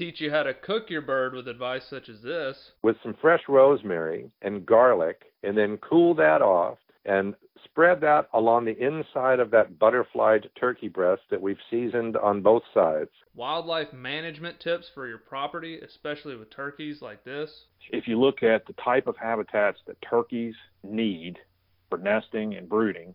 teach you how to cook your bird with advice such as this. with some fresh rosemary and garlic, and then cool that off and spread that along the inside of that butterflied turkey breast that we've seasoned on both sides. Wildlife management tips for your property, especially with turkeys like this. if you look at the type of habitats that turkeys need for nesting and brooding,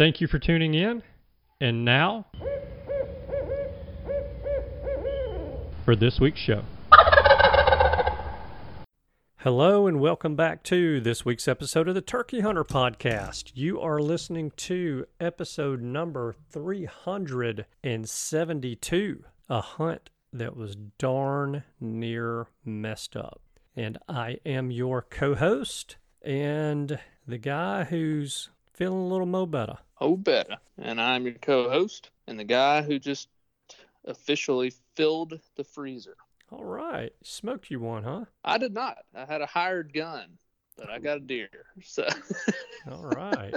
Thank you for tuning in. And now, for this week's show. Hello, and welcome back to this week's episode of the Turkey Hunter Podcast. You are listening to episode number 372 a hunt that was darn near messed up. And I am your co host and the guy who's feeling a little mo better. Oh, better. And I'm your co host and the guy who just officially filled the freezer. All right. Smoked you one, huh? I did not. I had a hired gun, but I got a deer. So All right.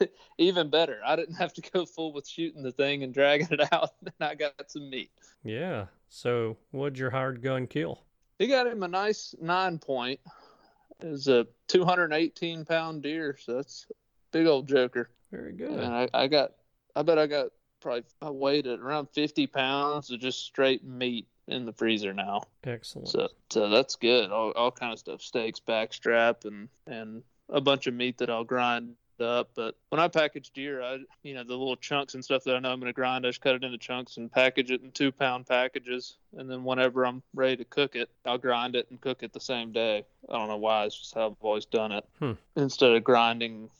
even better. I didn't have to go full with shooting the thing and dragging it out, and I got some meat. yeah. So, what'd your hired gun kill? He got him a nice nine point. It was a 218 pound deer, so that's big old joker. Very good. And I, I got, I bet I got probably, I weighed it around 50 pounds of just straight meat in the freezer now. Excellent. So, so that's good. All, all kind of stuff, steaks, backstrap, and and a bunch of meat that I'll grind up. But when I package deer, I you know the little chunks and stuff that I know I'm going to grind, I just cut it into chunks and package it in two pound packages. And then whenever I'm ready to cook it, I'll grind it and cook it the same day. I don't know why. It's just how I've always done it. Hmm. Instead of grinding,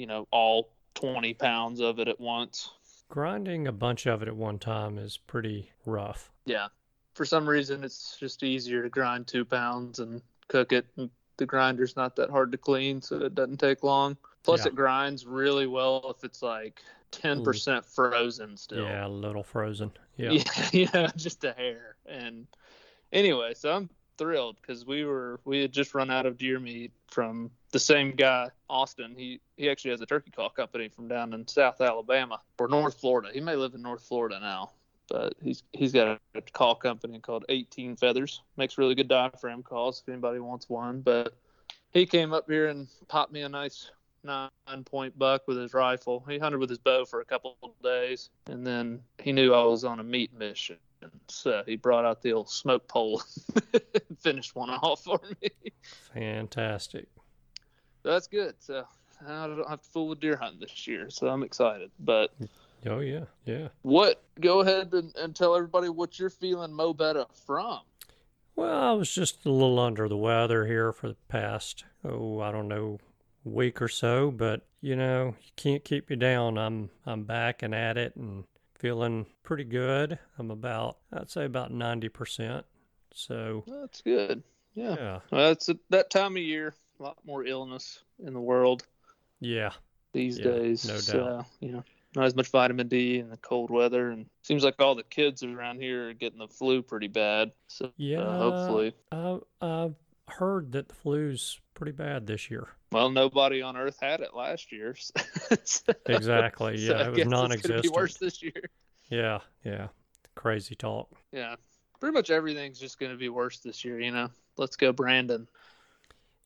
you know, all 20 pounds of it at once. Grinding a bunch of it at one time is pretty rough. Yeah. For some reason, it's just easier to grind two pounds and cook it. And the grinder's not that hard to clean, so it doesn't take long. Plus, Yeah. it grinds really well if it's like 10% frozen still. Yeah, a little frozen. Yeah. Yeah, know, just a hair. And anyway, so I'm thrilled because we were we had just run out of deer meat from the same guy, Austin. He he actually has a turkey call company from down in South Alabama or North Florida. He may live in North Florida now, but he's he's got a call company called 18 Feathers. Makes really good diaphragm calls if anybody wants one. But he came up here and popped me a nice nine point buck with his rifle. He hunted with his bow for a couple of days, and then he knew I was on a meat mission. So he brought out the old smoke pole and finished one off for me. Fantastic. That's good. So I don't have to fool with deer hunting this year, so I'm excited. But Oh yeah, yeah. what? Go ahead and, and tell everybody what you're feeling Mo Betta from. Well, I was just a little under the weather here for the past, oh, I don't know, week or so, but you know, you can't keep me down. I'm I'm back and at it and feeling pretty good. I'm about I'd say about 90%. So, That's good. Yeah. yeah. Well, it's a, that time of year. A lot more illness in the world Yeah. these Yeah, days. no doubt. So, you know, not as much vitamin D in the cold weather, and seems like all the kids around here are getting the flu pretty bad. So Yeah. uh, hopefully, I I've heard that the flu's pretty bad this year. well, nobody on Earth had it last year. So- Exactly. Yeah, I it was guess It's non-existent. be worse this year. Yeah, yeah. Crazy talk. Yeah, pretty much everything's just going to be worse this year. You know, let's go, Brandon.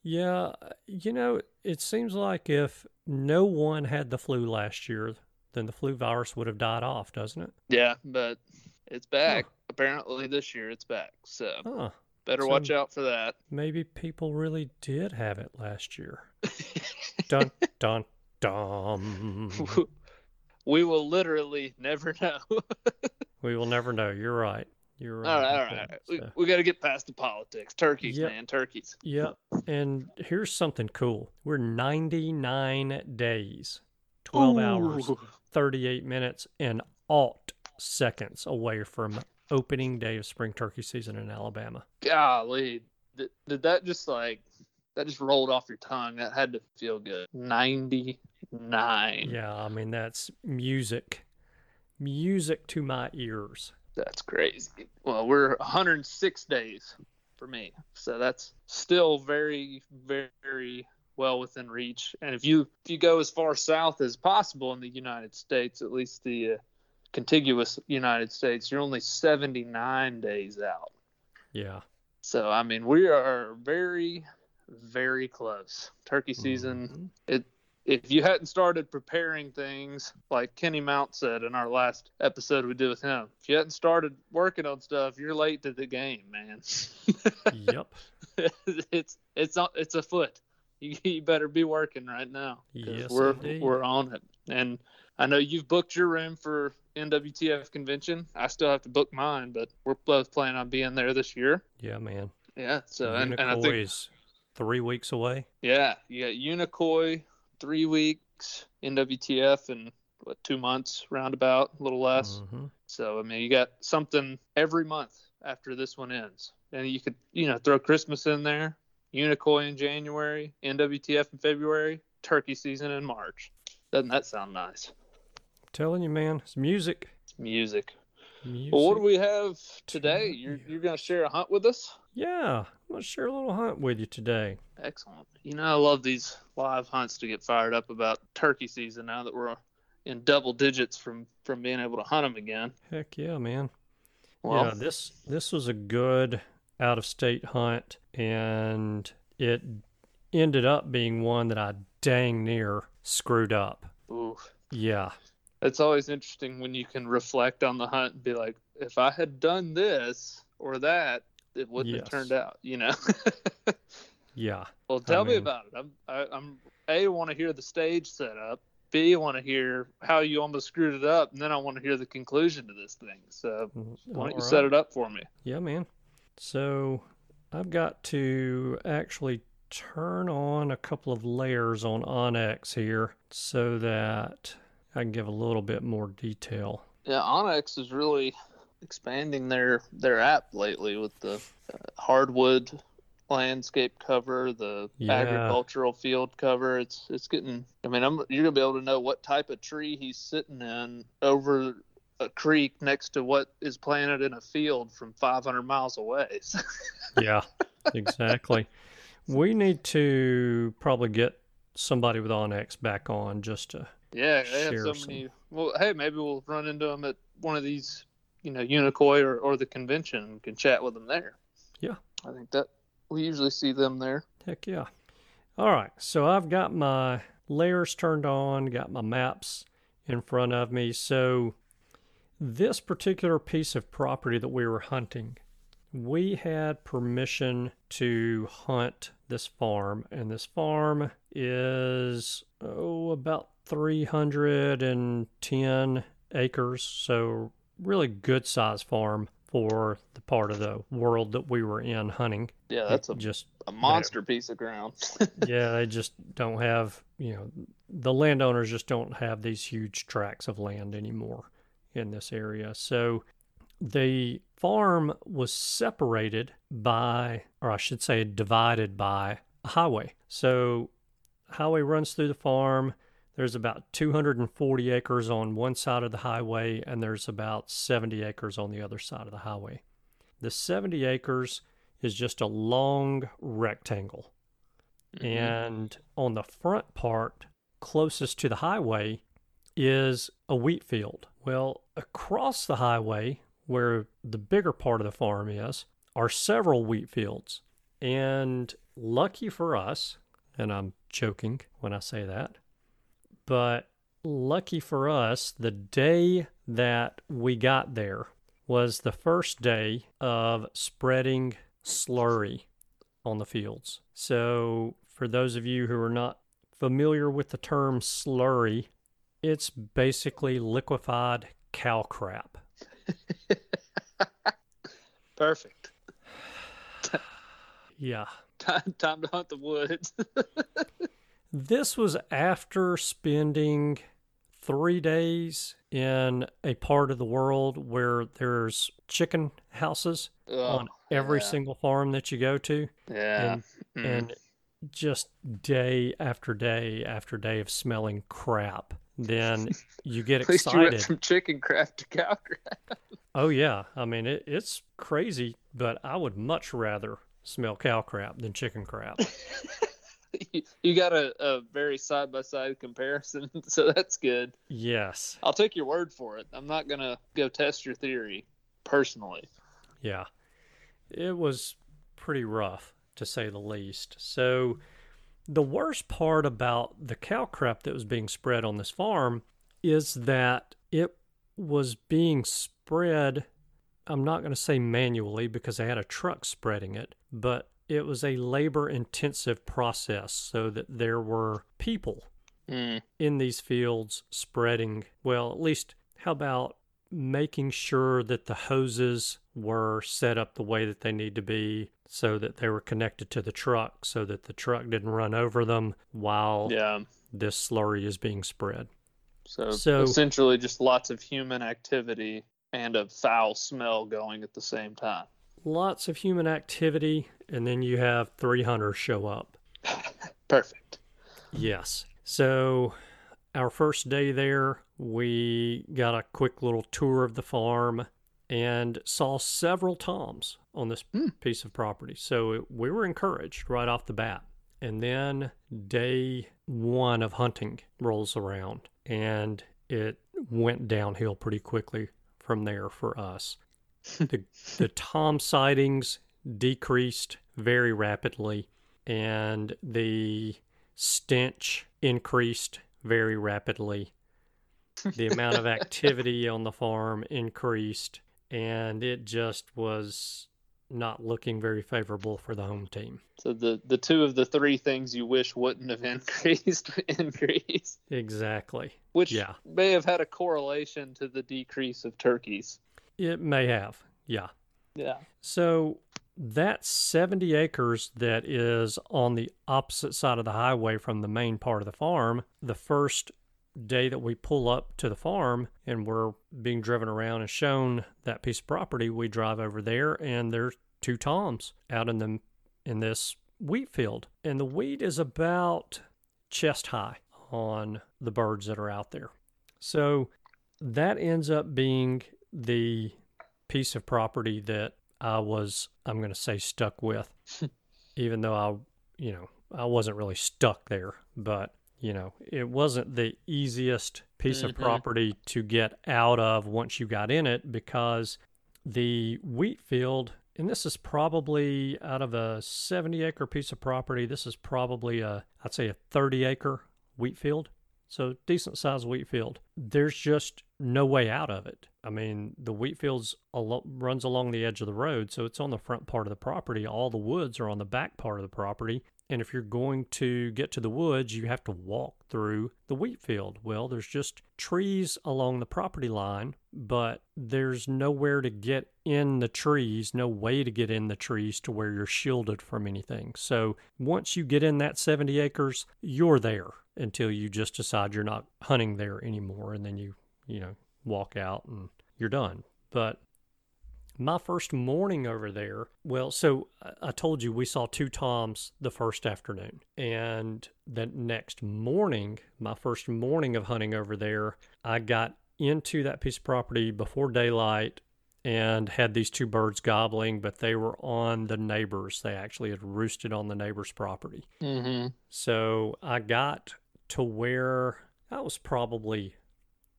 Yeah, you know, it seems like if no one had the flu last year, then the flu virus would have died off, doesn't it? Yeah, but it's back. Apparently, this year it's back. So Huh. Better So- watch out for that. Maybe people really did have it last year. Dun dun dun. we will literally never know. We will never know. You're right. You're right. all right, all right. that, We, so. we got to get past the politics. Turkeys, Yep. man, turkeys. Yep. And here's something cool. We're 99 days, 12 hours, 38 minutes, and alt seconds away from opening day of spring turkey season in Alabama. Golly, did, did that just like that just rolled off your tongue? That had to feel good. Ninety nine. Yeah, I mean, that's music. Music to my ears. That's crazy. Well, we're 106 days for me, so that's still very, very well within reach. And if you if you go as far south as possible in the United States, at least the uh, contiguous United States, you're only 79 days out. Yeah. So I mean, we are very, very close. Turkey season. Mhm. It. If you hadn't started preparing things like Kenny Mount said in our last episode we did with him, if you hadn't started working on stuff, you're late to the game, man. Yep. it's it's it's afoot. You, you better be working right now. Yes, we're indeed. we're on it. And I know you've booked your room for NWTF convention. I still have to book mine, but we're both planning on being there this year. Yeah, man. Yeah. So and, and I think is three weeks away. yeah, you got Unicoi three weeks, NWTF in what two months roundabout, a little less. Mhm. So I mean, you got something every month after this one ends, and you could you know throw Christmas in there, Unicoi in January, NWTF in February, turkey season in March. Doesn't that sound nice? Telling you, man, it's music. It's music. Music. Well, what do we have today? to You're you. you're gonna share a hunt with us? Yeah, I'm gonna share a little hunt with you today. Excellent. You know, I love these live hunts to get fired up about turkey season now that we're in double digits from from being able to hunt them again. Heck yeah, man. Well, yeah, this this was a good out of state hunt, and it ended up being one that I dang near screwed up. ooh, Yeah, it's always interesting when you can reflect on the hunt and be like, if I had done this or that, it wouldn't Yes. have turned out. You know. yeah, well, tell me mean- about it. I'm I, I'm a want to hear the stage setup. B I want to hear how you almost screwed it up, and then I want to hear the conclusion to this thing. So why don't you set it up for me? Yeah, man. So I've got to actually turn on a couple of layers on onX here so that I can give a little bit more detail. Yeah, onX is really expanding their their app lately with the uh, hardwood landscape cover, the Yeah. agricultural field cover. It's it's getting. I mean, I'm, you're gonna be able to know what type of tree he's sitting in over a creek next to what is planted in a field from 500 miles away. Yeah, exactly. We need to probably get somebody with onX back on just to. Yeah, they have so some. many. Well, hey, maybe we'll run into them at one of these, you know, Unicoi or, or the convention and can chat with them there. Yeah. I think that we usually see them there. Heck yeah. All right, so I've got my layers turned on, got my maps in front of me. So, this particular piece of property that we were hunting we had permission to hunt this farm, and this farm is oh about 310 acres, so really good size farm for the part of the world that we were in hunting. Yeah, that's a, just a monster piece of ground. yeah, they just don't have, you know, the landowners just don't have these huge tracts of land anymore in this area. So the farm was separated by, or I should say, divided by a highway. So highway runs through the farm. There's about 240 acres on one side of the highway, and there's about 70 acres on the other side of the highway. The 70 acres is just a long rectangle. Mm-hmm. And on the front part, closest to the highway, is a wheat field. Well, across the highway, where the bigger part of the farm is, are several wheat fields. And lucky for us, and I'm joking when I say that, but lucky for us, the day that we got there was the first day of spreading slurry on the fields. So, for those of you who are not familiar with the term slurry, it's basically liquefied cow crap. Perfect. Yeah. Time, time to hunt the woods. This was after spending three days in a part of the world where there's chicken houses on every yeah. single farm that you go to. yeah. And, Mm. and just day after day after day of smelling crap. Then you get At least you went excited. from chicken crap to cow crap. Oh, yeah. I mean, it, it's crazy, but I would much rather smell cow crap than chicken crap. you, got a, a very side by side comparison, so that's good. yes. I'll take your word for it. I'm not gonna go test your theory personally. Yeah. It was pretty rough, to say the least. So, the worst part about the cow crap that was being spread on this farm is that it was being spread. I'm not going to say manually because they had a truck spreading it, but it was a labor intensive process so that there were people Mm. in these fields spreading, well, at least how about making sure that the hoses were set up the way that they need to be so that they were connected to the truck so that the truck didn't run over them while Yeah. this slurry is being spread. So, So- essentially, just lots of human activity and a foul smell going at the same time. Lots of human activity, and then you have three hunters show up. Perfect. Yes. So, our first day there, we got a quick little tour of the farm and saw several toms on this Hmm. piece of property. So, it, we were encouraged right off the bat. And then day one of hunting rolls around, and it went downhill pretty quickly from there for us. the, the tom sightings decreased very rapidly, and the stench increased very rapidly. The amount of activity on the farm increased, and it just was not looking very favorable for the home team. So the the two of the three things you wish wouldn't have increased increased, Exactly. which Yeah. may have had a correlation to the decrease of turkeys. It may have. Yeah. Yeah. So that 70 acres that is on the opposite side of the highway from the main part of the farm, the first day that we pull up to the farm and we're being driven around and shown that piece of property, we drive over there and there's two toms out in the in this wheat field. And the wheat is about chest high on the birds that are out there. So that ends up being the piece of property that I was, I'm going to say, stuck with, even though I, you know, I wasn't really stuck there, but, you know, it wasn't the easiest piece of Mhm. property to get out of once you got in it because the wheat field, and this is probably out of a 70 acre piece of property, this is probably a, I'd say a 30 acre wheat field. So decent sized wheat field. There's just no way out of it. I mean, the wheat fields alo- runs along the edge of the road, so it's on the front part of the property. All the woods are on the back part of the property. And if you're going to get to the woods, you have to walk through the wheat field. Well, there's just trees along the property line, but there's nowhere to get in the trees, no way to get in the trees to where you're shielded from anything. So once you get in that 70 acres, you're there until you just decide you're not hunting there anymore. And then you, you know, walk out and you're done. But my first morning over there, well, so I told you we saw two toms the first afternoon. And the next morning, my first morning of hunting over there, I got into that piece of property before daylight and had these two birds gobbling, but they were on the neighbors. They actually had roosted on the neighbor's property. Mm-hmm. So I got to where I was probably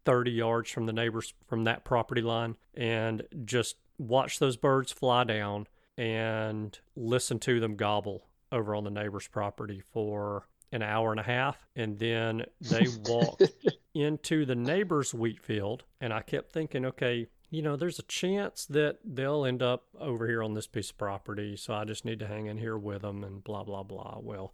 30 yards from the neighbors from that property line and just watch those birds fly down and listen to them gobble over on the neighbor's property for an hour and a half. And then they walked into the neighbor's wheat field. And I kept thinking, okay, you know, there's a chance that they'll end up over here on this piece of property. So I just need to hang in here with them and blah, blah, blah. Well,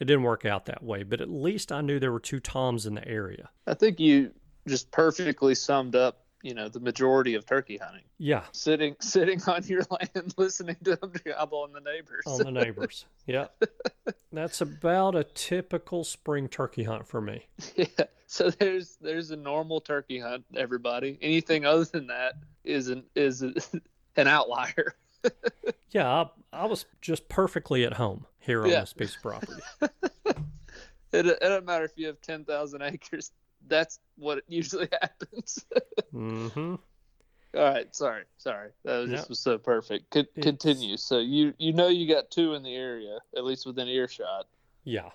it didn't work out that way, but at least I knew there were two toms in the area. I think you just perfectly summed up you know the majority of turkey hunting Yeah, sitting sitting on your land listening to them gobble on the neighbors on the neighbors. yeah. That's about a typical spring turkey hunt for me. yeah so there's there's a normal turkey hunt everybody anything other than that is an is an outlier Yeah, I, I was just perfectly at home here on Yeah. this piece of property. it, it doesn't matter if you have 10,000 acres that's what usually happens hmm all right sorry sorry that was, Yep. just was so perfect It's- continue so you you know you got two in the area at least within earshot Yeah.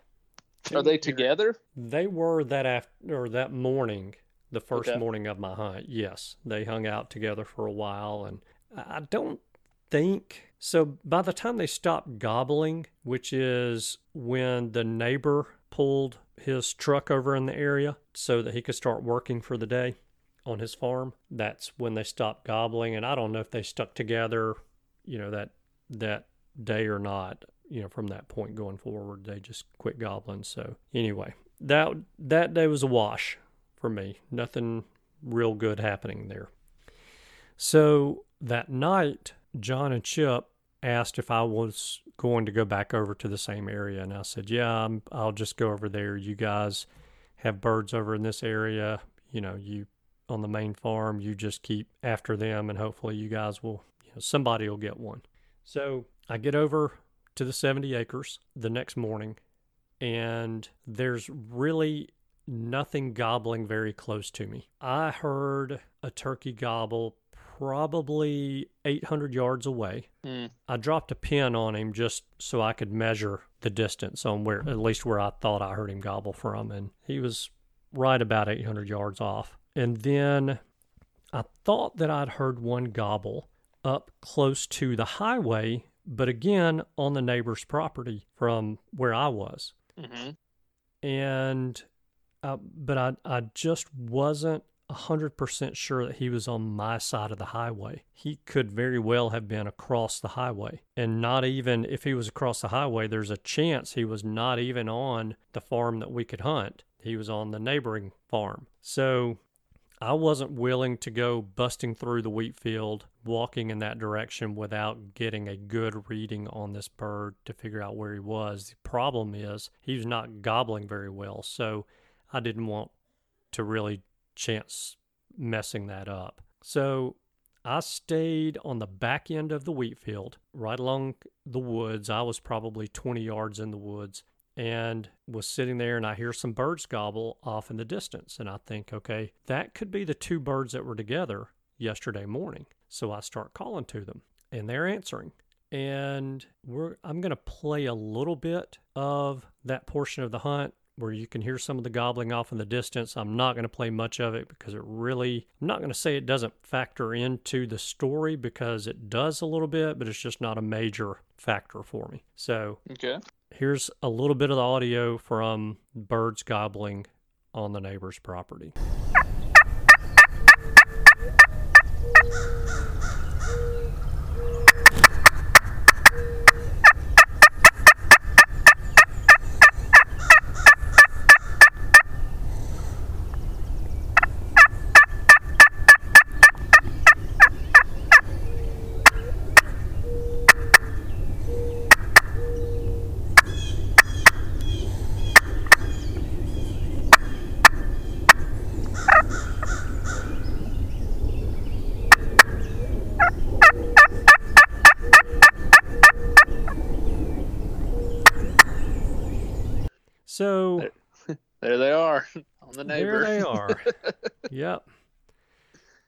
are they together They were that after or that morning, the first Okay. morning of my hunt. Yes, they hung out together for a while, and I don't think so. By the time they stopped gobbling, which is when the neighbor pulled his truck over in the area so that he could start working for the day on his farm, that's when they stopped gobbling. And I don't know if they stuck together, you know, that that day or not. You know, from that point going forward, they just quit gobbling. So anyway, that that day was a wash for me. Nothing real good happening there. So that night, John and Chip asked if I was going to go back over to the same area, and I said, "Yeah, I'm, I'll just go over there. You guys have birds over in this area. You know, you on the main farm. You just keep after them, and hopefully, you guys will. You know, somebody will get one." So I get over to the 70 acres the next morning, and there's really nothing gobbling very close to me. I heard a turkey gobble probably 800 yards away. Hmm. I dropped a pin on him just so I could measure the distance on where, at least where I thought I heard him gobble from, and he was right about 800 yards off. And then I thought that I'd heard one gobble up close to the highway, but again on the neighbor's property from where I was Mm-hmm. and uh, but I I just wasn't hundred percent sure that he was on my side of the highway. He could very well have been across the highway, and not even if he was across the highway, there's a chance he was not even on the farm that we could hunt. He was on the neighboring farm. So I wasn't willing to go busting through the wheat field, walking in that direction without getting a good reading on this bird to figure out where he was. The problem is he was not gobbling very well, so I didn't want to really chance messing that up. So I stayed on the back end of the wheat field, right along the woods. I was probably 20 yards in the woods and was sitting there and I hear some birds gobble off in the distance. And I think, okay, that could be the two birds that were together yesterday morning. So I start calling to them and they're answering. And we're I'm going to play a little bit of that portion of the hunt where you can hear some of the gobbling off in the distance. I'm not going to play much of it because it really, I'm not going to say it doesn't factor into the story because it does a little bit, but it's just not a major factor for me. So okay here's a little bit of the audio from birds gobbling on the neighbor's property. So There they are on the neighbor. there they are. yep.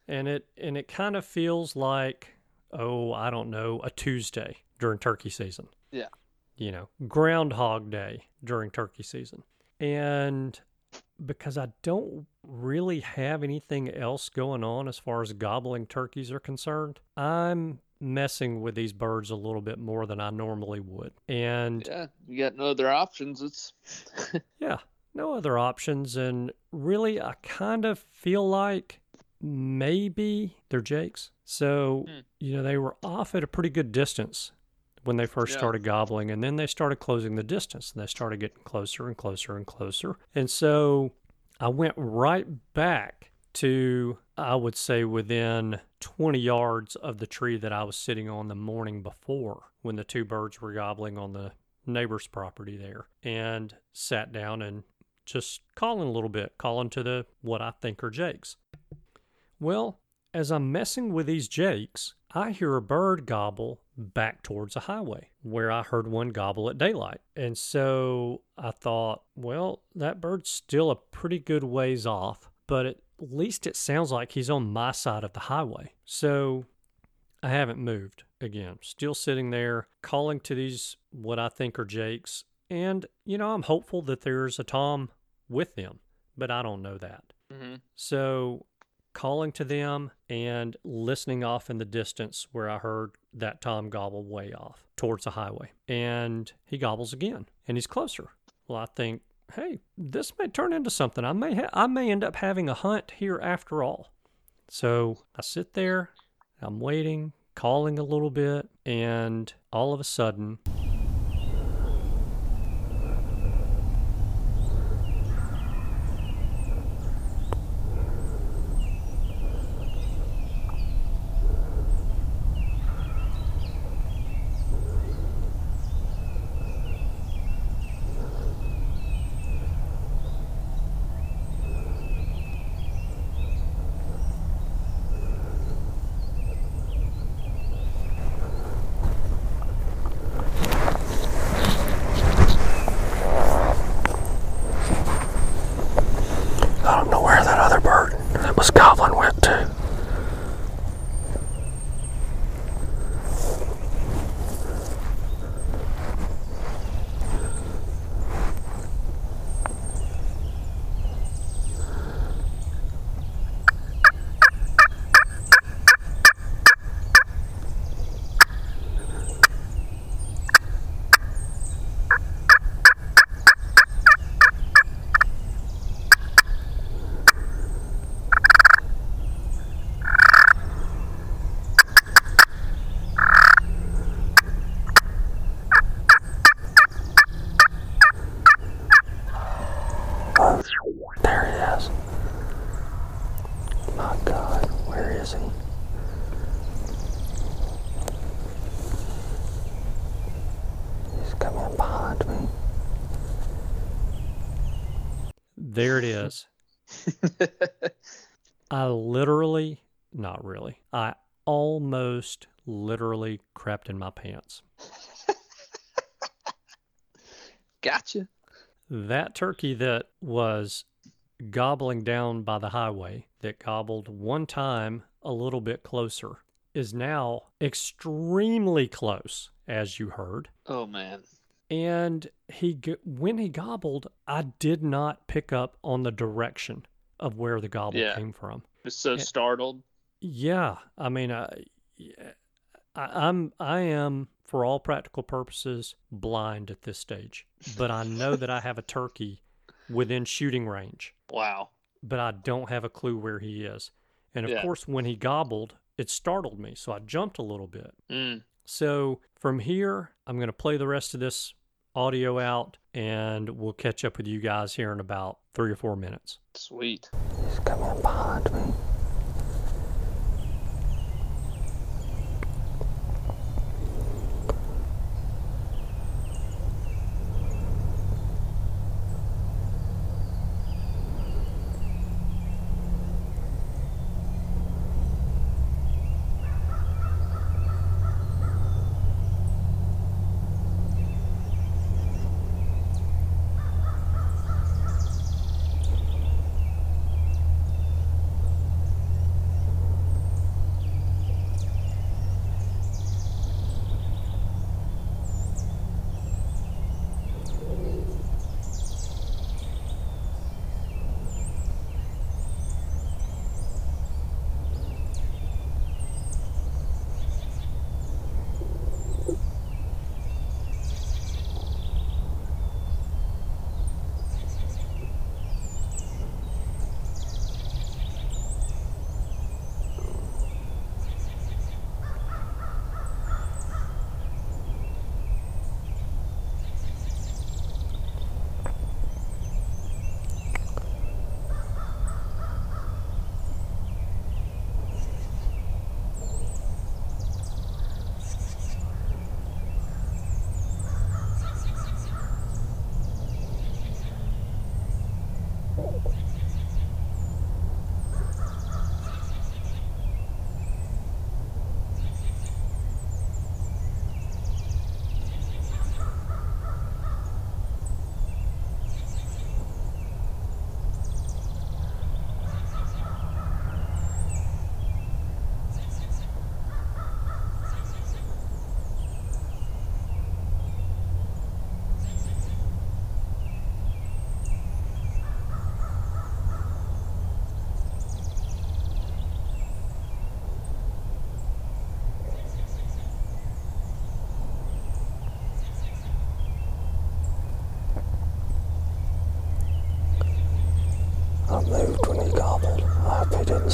And it and it kind of feels like oh, I don't know, a Tuesday during turkey season. Yeah. You know, Groundhog Day during turkey season. And because I don't really have anything else going on as far as gobbling turkeys are concerned, I'm messing with these birds a little bit more than I normally would. And Yeah, you got no other options. It's yeah, no other options. And really, I kind of feel like maybe they're jakes. So, Hmm. you know, they were off at a pretty good distance when they first Yeah. started gobbling. And then they started closing the distance and they started getting closer and closer and closer. And so I went right back to, I would say, within 20 yards of the tree that I was sitting on the morning before when the two birds were gobbling on the neighbor's property there and sat down and just calling a little bit, calling to the what I think are jakes. Well, as I'm messing with these jakes, I hear a bird gobble back towards a highway where I heard one gobble at daylight. And so I thought, well, that bird's still a pretty good ways off, but at least it sounds like he's on my side of the highway. So I haven't moved again. Still sitting there calling to these what I think are jakes. And, you know, I'm hopeful that there's a Tom with them, but I don't know that. Mhm. So calling to them and listening off in the distance where I heard that Tom gobble way off towards the highway. And he gobbles again and he's closer. Well, I think, hey, this may turn into something. I may ha- I may end up having a hunt here after all. So I sit there, I'm waiting, calling a little bit, and all of a sudden, I don't know where that other bird that was gobbling went to. There he is. My God, where is he? He's coming behind me. There it is. I literally, not really, I almost literally crept in my pants. Gotcha. That turkey that was gobbling down by the highway, that gobbled one time a little bit closer, is now extremely close, as you heard. Oh man. And he, when he gobbled, I did not pick up on the direction of where the gobble Yeah. came from. Just so Yeah. startled. Yeah, I mean, I, I, I'm I am for all practical purposes blind at this stage, but I know that I have a turkey within shooting range, Wow. but I don't have a clue where he is. And of Yeah. course, when he gobbled, it startled me, so I jumped a little bit. Mm. So from here, I'm going to play the rest of this audio out, and we'll catch up with you guys here in about three or four minutes. Sweet. He's coming behind me.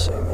Hope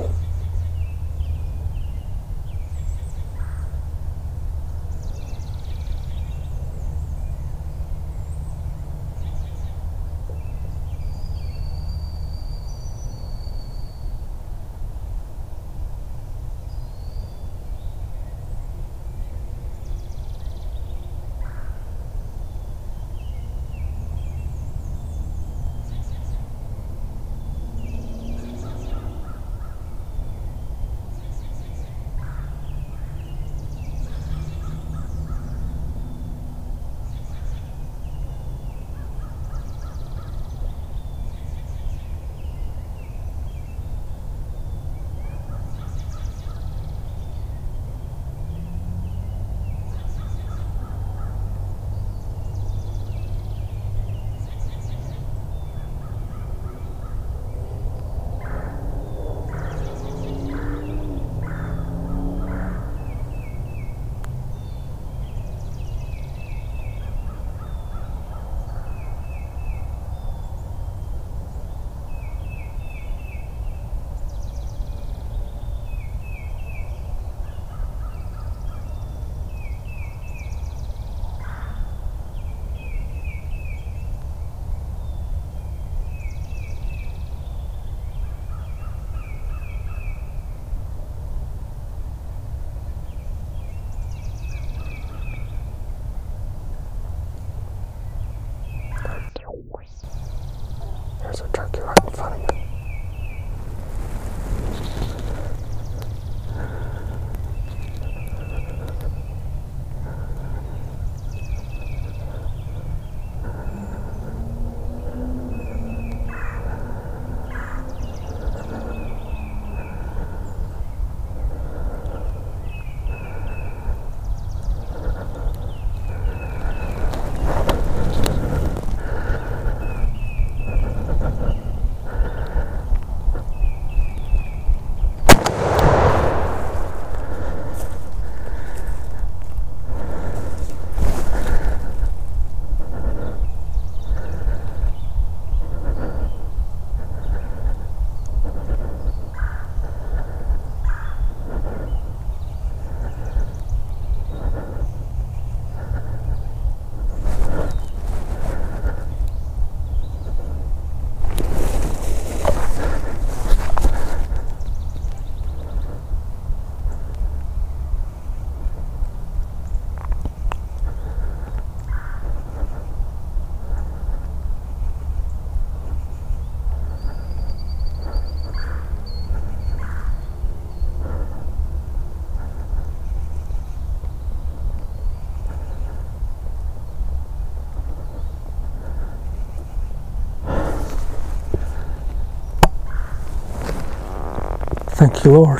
Lord.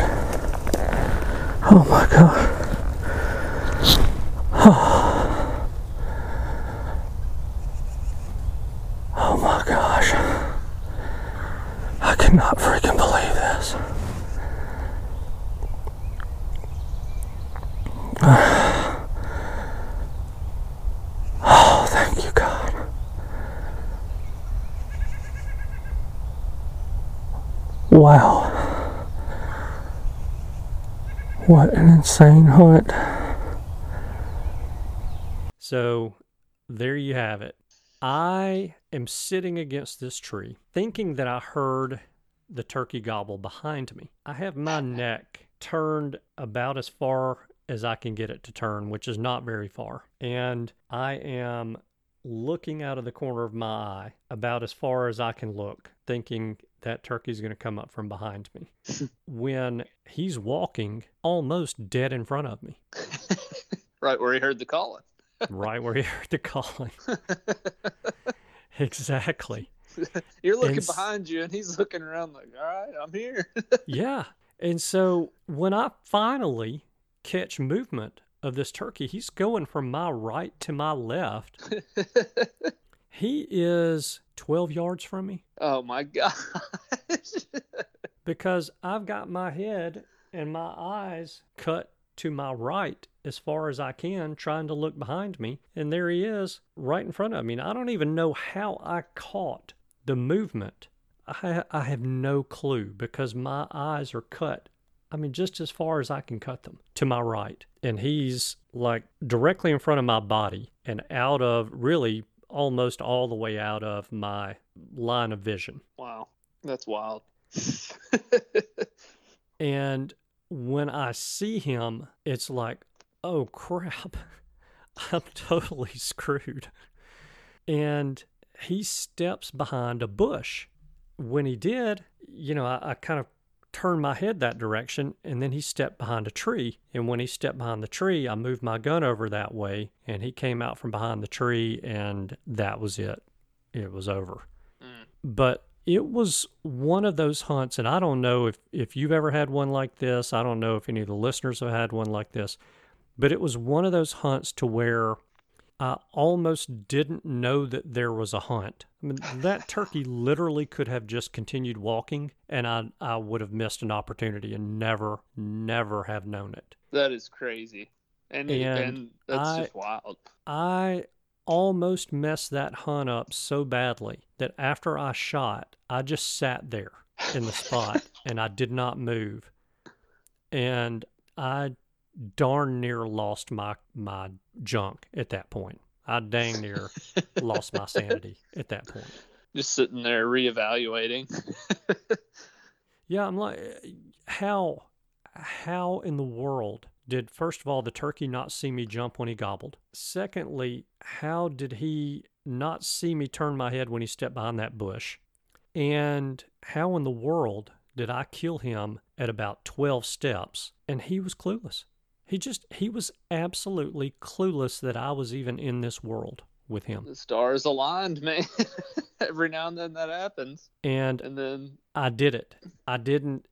Oh my God. Oh my gosh. I cannot freaking believe this. Oh, thank you, God. Wow. What an insane hunt. So, there you have it. I am sitting against this tree, thinking that I heard the turkey gobble behind me. I have my neck turned about as far as I can get it to turn, which is not very far. And I am looking out of the corner of my eye about as far as I can look, thinking that turkey's going to come up from behind me. when he's walking almost dead in front of me, right where he heard the calling. right where he heard the calling. exactly. You're looking And behind you, and he's looking around like, "All right, I'm here." Yeah. And so when I finally catch movement of this turkey, he's going from my right to my left. He is 12 yards from me oh my gosh! because I've got my head and my eyes cut to my right as far as I can, trying to look behind me. And there he is right in front of me. And I don't even know how I caught the movement. I, I have no clue because my eyes are cut. I mean, just as far as I can cut them to my right. And he's like directly in front of my body and out of really almost all the way out of my line of vision. wow, that's wild. And when I see him, it's like, oh crap, I'm totally screwed. And he steps behind a bush. When he did, you know, I, I kind of turned my head that direction and then he stepped behind a tree. And when he stepped behind the tree, I moved my gun over that way and he came out from behind the tree and that was it. It was over mm. but it was one of those hunts and i don't know if, if you've ever had one like this i don't know if any of the listeners have had one like this but it was one of those hunts to where i almost didn't know that there was a hunt i mean that turkey literally could have just continued walking and i, I would have missed an opportunity and never never have known it That is crazy, and and, And that's I- just wild. I almost messed that hunt up so badly that after I shot, I just sat there in the spot and I did not move. And I darn near lost my my junk at that point. I dang near lost my sanity at that point. Just sitting there reevaluating. Yeah, I'm like, how, how in the world did first of all the turkey not see me jump when he gobbled? Secondly, how did he not see me turn my head when he stepped behind that bush? And how in the world did I kill him at about 12 steps and he was clueless? He just, he was absolutely clueless that I was even in this world with him. the stars aligned, man. Every now and then that happens, And and then I did it. I didn't,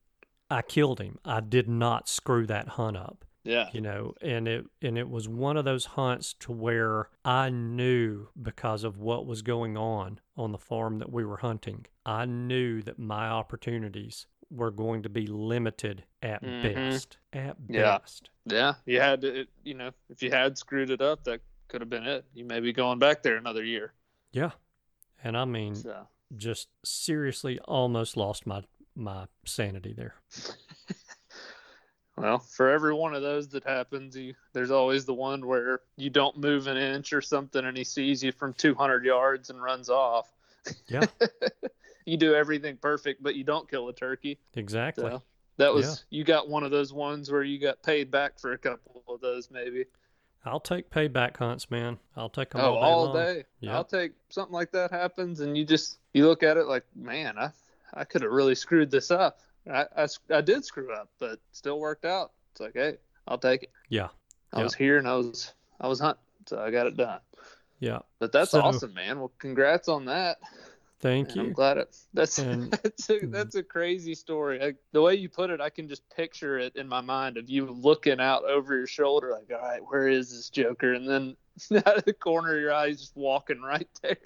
I killed him. I did not screw that hunt up. yeah, you know and it and it was one of those hunts to where i knew because of what was going on on the farm that we were hunting i knew that my opportunities were going to be limited at Mhm. best at Yeah. best yeah. You had to, it- you know, if you had screwed it up, that could have been it. You may be going back there another year. yeah and i mean So just seriously almost lost my my sanity there Well, for every one of those that happens, you, there's always the one where you don't move an inch or something, and he sees you from 200 yards and runs off. Yeah. you do everything perfect, but you don't kill a turkey. exactly So that was you got one of those ones where you got paid back for a couple of those, maybe. i'll take payback hunts man i'll take them oh, all day all long. day. Yep. I'll take something like that happens, and you just you look at it like, man, I I could have really screwed this up. I, I, I did screw up, but still worked out. It's like, hey, I'll take it. yeah I Yeah. was here and I was I was hunting, so I got it done. yeah But that's So- awesome, man. Well, congrats on that. Thank And I'm you. glad it. That's And- that's a, that's a crazy story. I, the way you put it, I can just picture it in my mind of you looking out over your shoulder, like, all right, where is this Joker? And then out of the corner of your eye, he's just walking right there.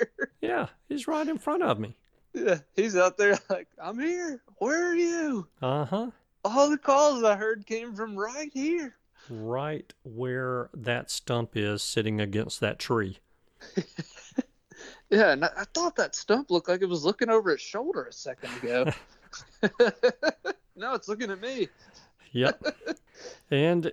Yeah, he's right in front of me. yeah, he's out there like, I'm here. Where are you? Uh huh. All the calls I heard came from right here. Right where that stump is sitting against that tree. Yeah, and I, thought that stump looked like it was looking over its shoulder a second ago. no, it's looking at me. Yep. and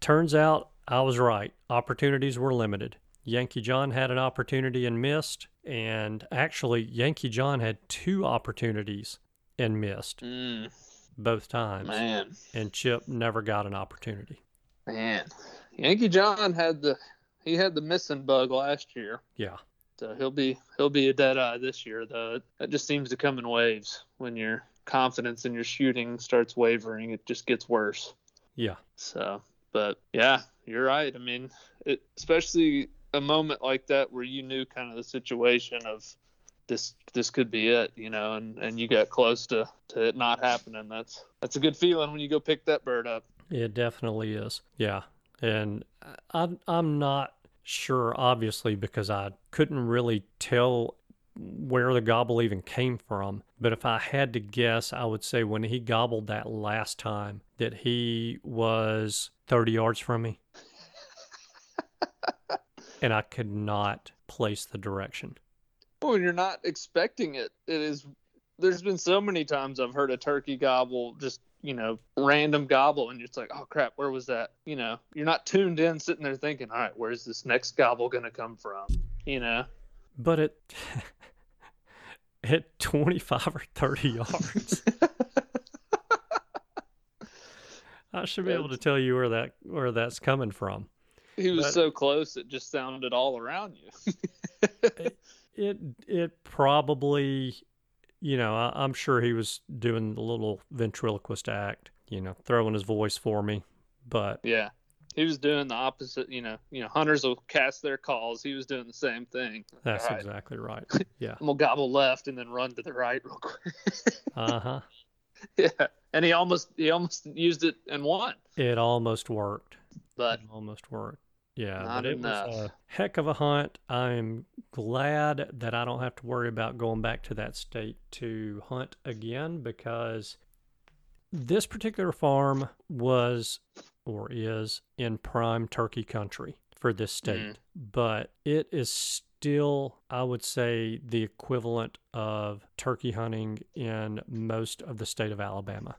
turns out I was right. Opportunities were limited. Yankee John had an opportunity and missed. And actually, Yankee John had two opportunities and missed Mm, both times. man, And Chip never got an opportunity. man, Yankee John had the he had the missing bug last year, Yeah. So he'll be he'll be a dead eye this year. Though that just seems to come in waves. When your confidence in your shooting starts wavering, it just gets worse. Yeah. So, but yeah, you're right. I mean, it, especially a moment like that where you knew kind of the situation of this this could be it, you know, and and you got close to to it not happening. That's that's a good feeling when you go pick that bird up. It definitely is. Yeah. And I, I'm not sure, obviously, because I couldn't really tell where the gobble even came from. But if I had to guess, I would say when he gobbled that last time, that he was 30 yards from me. and I could not place the direction. When you're not expecting it, it is. There's been so many times I've heard a turkey gobble, just you know, random gobble, and you're just like, oh crap, where was that? You know, you're not tuned in, sitting there thinking, all right, where's this next gobble gonna come from? You know. But it. At 25 or 30 yards. I should be able to tell you where that where that's coming from. He was But- so close, it just sounded all around you. It it probably, you know, I, I'm sure he was doing the little ventriloquist act, you know, throwing his voice for me. But yeah, he was doing the opposite. You know, you know, hunters will cast their calls. He was doing the same thing. that's right, exactly right. Yeah. I'm gonna gobble left and then run to the right real quick. Uh huh. yeah, and he almost he almost used it and won, It almost worked. but It almost worked. Yeah, Not but it enough. was a heck of a hunt. I'm glad that I don't have to worry about going back to that state to hunt again because this particular farm was or is in prime turkey country for this mm-hmm. state, but it is still, I would say, the equivalent of turkey hunting in most of the state of Alabama.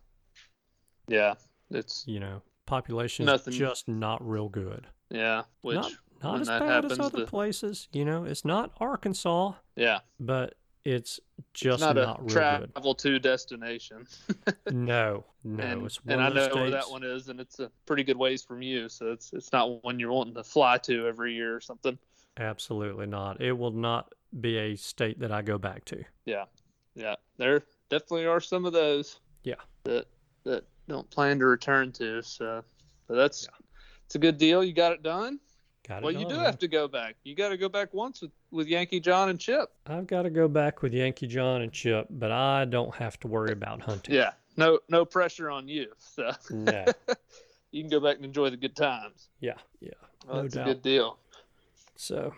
yeah, it's You know, population Nothing- is just not real good. Yeah, which not not as bad happens, as other the- places. You know, it's not Arkansas, yeah, but it's it's just not, not, a real travel to destination. No, no, and it's one and I know those where that one is, and it's a pretty good ways from you, so it's it's not one you're wanting to fly to every year or something. Absolutely not. It will not be a state that I go back to. Yeah, yeah, there definitely are some of those. Yeah. That that don't plan to return to. So, but that's it's a good deal. You got it done. Got it Well, you do have to go back. You got to go back once with, with Yankee John and Chip. I've got to go back with Yankee John and Chip, but I don't have to worry about hunting. Yeah. No no pressure on you. So No. you can go back and enjoy the good times. Yeah. Yeah. Well, No that's doubt. a good deal. So,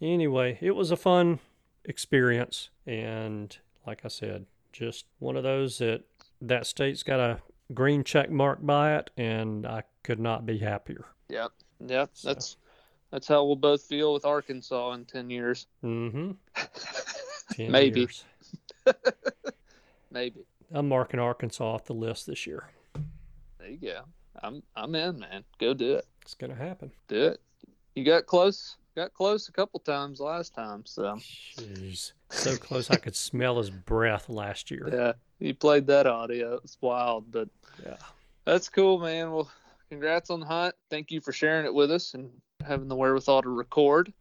anyway, it was a fun experience, and like I said, just one of those that that state's got a green check mark by it, and I could not be happier. Yep. Yep. So- That's that's how we'll both feel with Arkansas in ten years. Mm-hmm. Ten Maybe. years. Maybe. I'm marking Arkansas off the list this year. There you go. I'm I'm in, man. Go do it. It's gonna happen. Do it. You got close. Got close a couple times last time. So Jeez, so close I could smell his breath last year. yeah, you played that audio. It's wild, but Yeah. that's cool, man. Well, congrats on the hunt. Thank you for sharing it with us and having the wherewithal to record.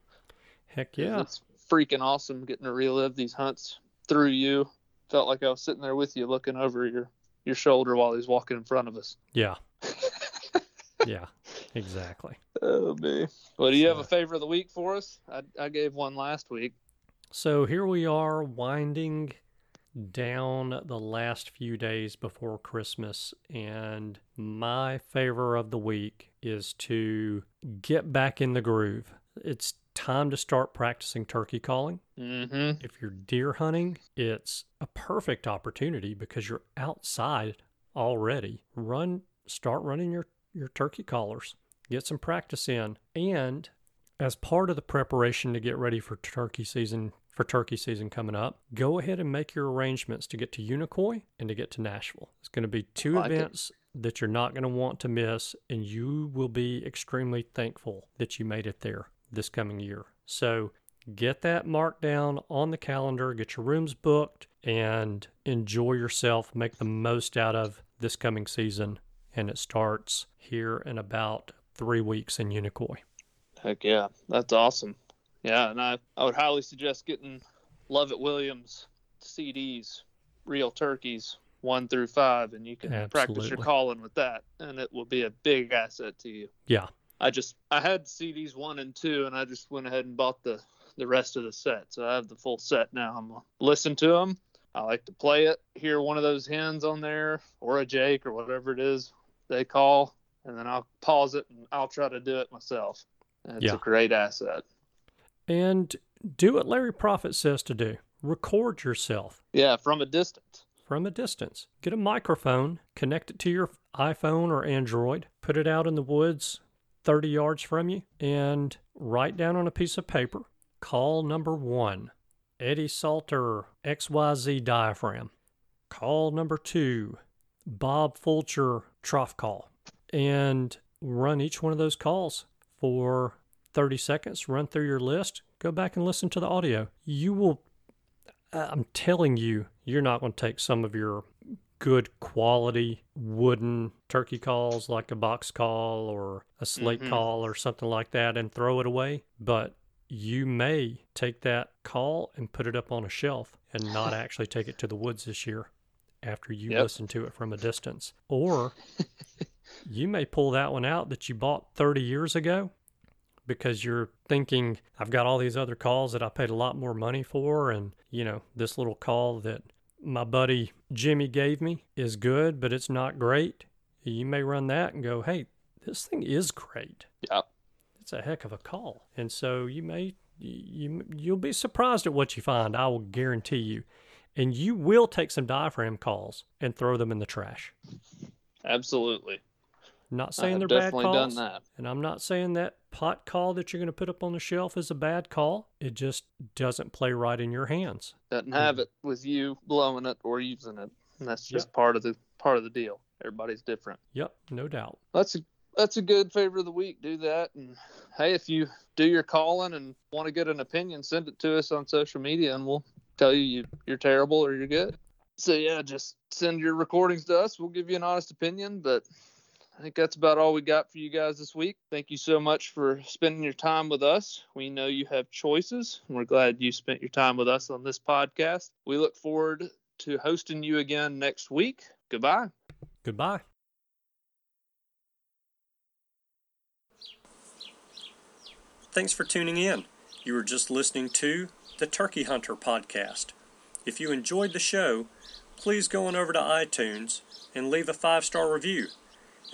Heck yeah. It's freaking awesome getting to relive these hunts through you. Felt like I was sitting there with you looking over your your shoulder while he's walking in front of us. Yeah. yeah. Exactly. Oh man. Well, do you have a favor of the week for us? I I gave one last week. So here we are winding down the last few days before Christmas, and my favor of the week is to get back in the groove. It's time to start practicing turkey calling. Mm-hmm. If you're deer hunting, it's a perfect opportunity because you're outside already. Run, start running your, your turkey callers, get some practice in. And as part of the preparation to get ready for turkey season, for turkey season coming up, go ahead and make your arrangements to get to Unicoi and to get to Nashville. It's going to be two Like it. events that you're not going to want to miss, and you will be extremely thankful that you made it there this coming year. So get that marked down on the calendar, get your rooms booked, and enjoy yourself. Make the most out of this coming season. And it starts here in about three weeks in Unicoi. Heck yeah, that's awesome. Yeah, and I, I would highly suggest getting Lovett Williams CDs, real turkeys, one through five, and you can practice your calling with that, and it will be a big asset to you. Yeah. I just I had CDs one and two, and I just went ahead and bought the the rest of the set, so I have the full set now. I'm gonna listen to them. I like to play it, hear one of those hens on there, or a Jake, or whatever it is they call, and then I'll pause it and I'll try to do it myself. And It's Yeah. a great asset. And do what Larry Prophet says to do record yourself Yeah, from a distance. from a distance. Get a microphone, connect it to your iPhone or Android, put it out in the woods 30 yards from you, and write down on a piece of paper call number one Eddie Salter XYZ diaphragm. Call number two Bob Fulcher trough call. And run each one of those calls for 30 seconds, run through your list, go back and listen to the audio. You will I'm telling you, you're not going to take some of your good quality wooden turkey calls like a box call or a slate Mhm. call or something like that and throw it away. But you may take that call and put it up on a shelf and not actually take it to the woods this year after you Yep. listen to it from a distance. Or you may pull that one out that you bought 30 years ago because you're thinking I've got all these other calls that I paid a lot more money for and you know this little call that my buddy Jimmy gave me is good but it's not great. You may run that and go, "Hey, this thing is great." Yeah. It's a heck of a call. And so you may you you'll be surprised at what you find, I will guarantee you. And you will take some diaphragm calls and throw them in the trash. Absolutely. Not saying they're bad calls. And I'm not saying that pot call that you're going to put up on the shelf is a bad call. It just doesn't play right in your hands. Doesn't have it with you blowing it or using it. And that's just Yep. part of the part of the deal. Everybody's different. Yep, no doubt. That's a that's a good favor of the week. Do that, and hey, if you do your calling and want to get an opinion, send it to us on social media, and we'll tell you, you you're terrible or you're good. So yeah, just send your recordings to us. We'll give you an honest opinion. But I think that's about all we got for you guys this week. Thank you so much for spending your time with us. We know you have choices, and we're glad you spent your time with us on this podcast. We look forward to hosting you again next week. Goodbye. Goodbye. Thanks for tuning in. You were just listening to the Turkey Hunter podcast. If you enjoyed the show, please go on over to iTunes and leave a five star review.